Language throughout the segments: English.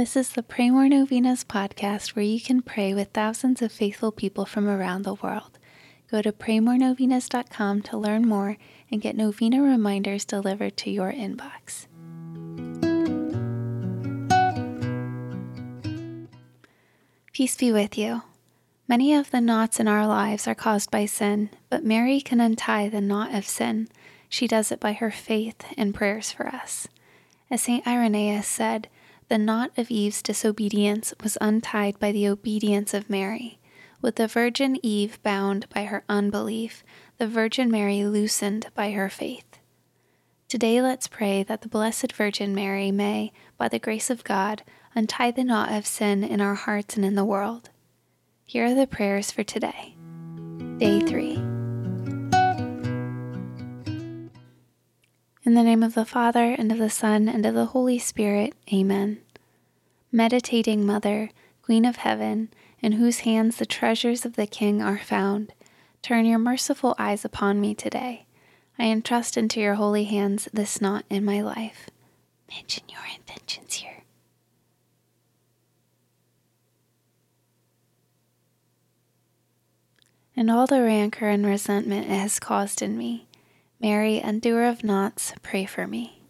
This is the Pray More Novenas podcast where you can pray with thousands of faithful people from around the world. Go to praymorenovenas.com to learn more and get novena reminders delivered to your inbox. Peace be with you. Many of the knots in our lives are caused by sin, but Mary can untie the knot of sin. She does it by her faith and prayers for us. As St. Irenaeus said, the knot of Eve's disobedience was untied by the obedience of Mary. With the Virgin Eve bound by her unbelief, the Virgin Mary loosened by her faith. Today, let's pray that the Blessed Virgin Mary may, by the grace of God, untie the knot of sin in our hearts and in the world. Here are the prayers for today. Day 3. In the name of the Father, and of the Son, and of the Holy Spirit, Amen. Meditating Mother, Queen of Heaven, in whose hands the treasures of the King are found, turn your merciful eyes upon me today. I entrust into your holy hands this knot in my life. Mention your intentions here. And all the rancor and resentment it has caused in me Mary, undoer of knots, pray for me.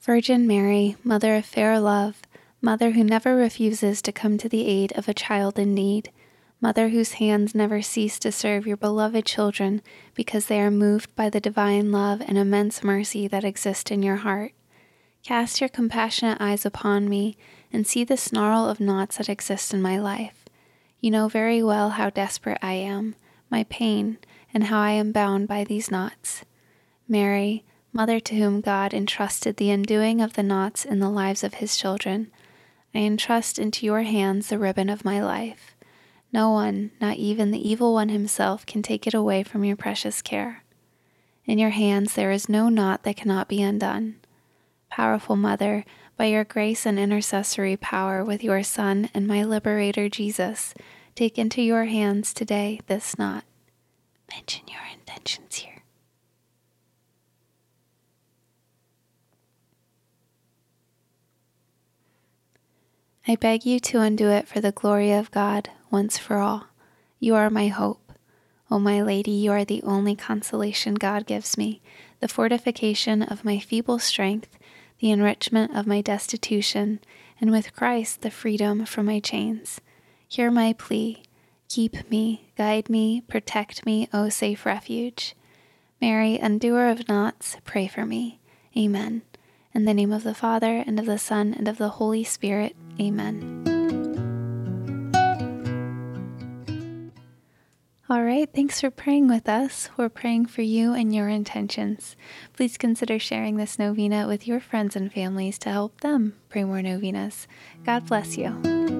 Virgin Mary, Mother of fair love, Mother who never refuses to come to the aid of a child in need, Mother whose hands never cease to serve your beloved children because they are moved by the divine love and immense mercy that exist in your heart. Cast your compassionate eyes upon me and see the snarl of knots that exist in my life. You know very well how desperate I am, my pain, and how I am bound by these knots. Mary, Mother to whom God entrusted the undoing of the knots in the lives of his children, I entrust into your hands the ribbon of my life. No one, not even the evil one himself, can take it away from your precious care. In your hands there is no knot that cannot be undone. Powerful Mother, by your grace and intercessory power with your Son and my Liberator Jesus, take into your hands today this knot. Mention your intentions here. I beg you to undo it for the glory of God once for all. You are my hope. O my Lady, you are the only consolation God gives me, the fortification of my feeble strength, the enrichment of my destitution, and with Christ the freedom from my chains. Hear my plea. Keep me, guide me, protect me, O safe refuge. Mary, undoer of knots, pray for me. Amen. In the name of the Father, and of the Son, and of the Holy Spirit. Amen. All right, thanks for praying with us. We're praying for you and your intentions. Please consider sharing this novena with your friends and families to help them pray more novenas. God bless you.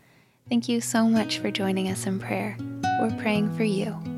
Thank you so much for joining us in prayer. We're praying for you.